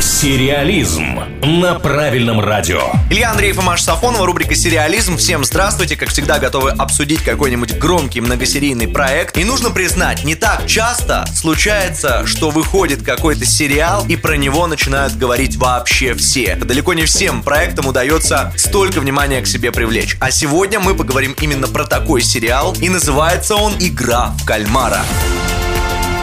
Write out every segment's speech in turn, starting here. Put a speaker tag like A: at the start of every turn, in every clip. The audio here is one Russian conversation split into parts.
A: Сериализм на правильном радио.
B: Илья Андреев и Маша Сафонова, рубрика «Сериализм». Всем здравствуйте. Как всегда, готовы обсудить какой-нибудь громкий многосерийный проект. И нужно признать, не так часто случается, что выходит какой-то сериал, и про него начинают говорить вообще все. Далеко не всем проектам удается столько внимания к себе привлечь. А сегодня мы поговорим именно про такой сериал, и называется он «Игра в кальмара».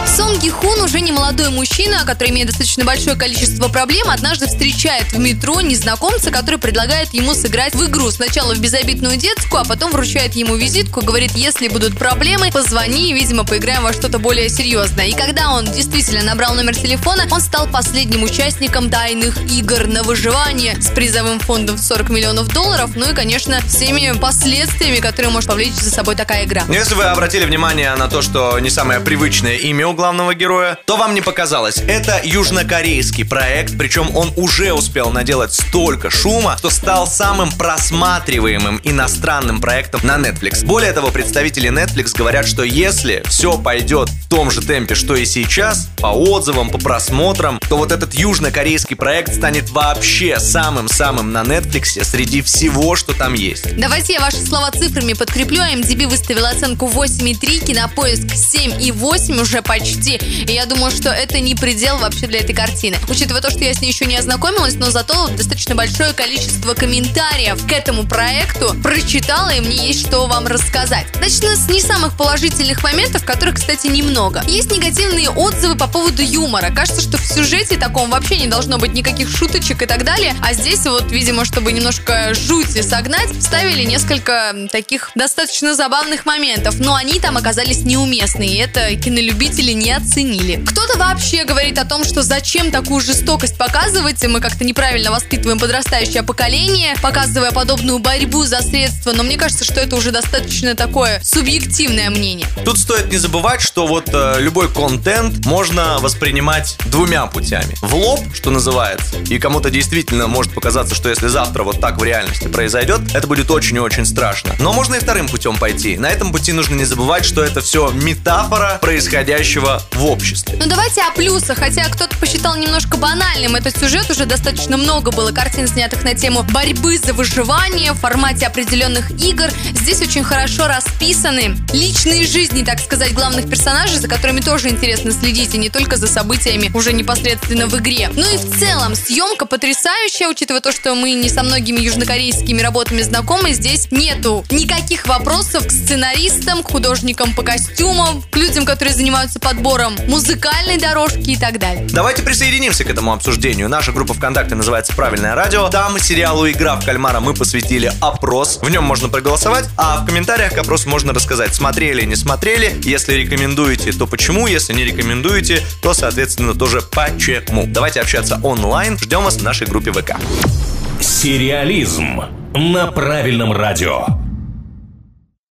C: Сон Ги Хун уже не молодой мужчина, который имеет достаточно большое количество проблем, однажды встречает в метро незнакомца, который предлагает ему сыграть в игру. Сначала в безобидную детскую, а потом вручает ему визитку, говорит, если будут проблемы, позвони, видимо, поиграем во что-то более серьезное. И когда он действительно набрал номер телефона, он стал последним участником тайных игр на выживание с призовым фондом в 40 миллионов долларов, ну и, конечно, всеми последствиями, которые может повлечь за собой такая игра.
B: Если вы обратили внимание на то, что не самое привычное имя главного героя, то вам не показалось. Это южнокорейский проект, причем он уже успел наделать столько шума, что стал самым просматриваемым иностранным проектом на Netflix. Более того, представители Netflix говорят, что если все пойдет в том же темпе, что и сейчас, по отзывам, по просмотрам, то вот этот южнокорейский проект станет вообще самым-самым на Netflix среди всего, что там есть.
C: Давайте я ваши слова цифрами подкреплю. MDB выставила оценку 8,3, кинопоиск 7,8 уже почти. И я думаю, что это не предел вообще для этой картины. Учитывая то, что я с ней еще не ознакомилась, но зато достаточно большое количество комментариев к этому проекту прочитала, и мне есть что вам рассказать. Начну с не самых положительных моментов, которых, кстати, немного. Есть негативные отзывы по поводу юмора. Кажется, что в сюжете таком вообще не должно быть никаких шуточек и так далее. А здесь вот, видимо, чтобы немножко жути согнать, вставили несколько таких достаточно забавных моментов. Но они там оказались неуместные. И это кинолюбители не оценили. Кто-то вообще говорит о том, что зачем такую жестокость показывать, мы как-то неправильно воспитываем подрастающее поколение, показывая подобную борьбу за средства, но мне кажется, что это уже достаточно такое субъективное мнение.
B: Тут стоит не забывать, что вот э, любой контент можно воспринимать двумя путями. В лоб, что называется, и кому-то действительно может показаться, что если завтра вот так в реальности произойдет, это будет очень и очень страшно. Но можно и вторым путем пойти. На этом пути нужно не забывать, что это все метафора происходящего в обществе.
C: Ну давайте о плюсах, хотя кто-то посчитал немножко банальным этот сюжет, уже достаточно много было картин, снятых на тему борьбы за выживание в формате определенных игр. Здесь очень хорошо расписаны личные жизни, так сказать, главных персонажей, за которыми тоже интересно следить, и не только за событиями уже непосредственно в игре. Ну и в целом, съемка потрясающая, учитывая то, что мы не со многими южнокорейскими работами знакомы, здесь нету никаких вопросов к сценаристам, к художникам по костюмам, к людям, которые занимаются подбором музыкальной дорожки и так далее.
B: Давайте присоединимся к этому обсуждению. Наша группа ВКонтакте называется «Правильное радио». Там сериалу «Игра в кальмара» мы посвятили опрос. В нем можно проголосовать, а в комментариях к опросу можно рассказать, смотрели, не смотрели. Если рекомендуете, то почему. Если не рекомендуете, то, соответственно, тоже почему. Давайте общаться онлайн. Ждем вас в нашей группе ВК.
A: Сериализм на правильном радио.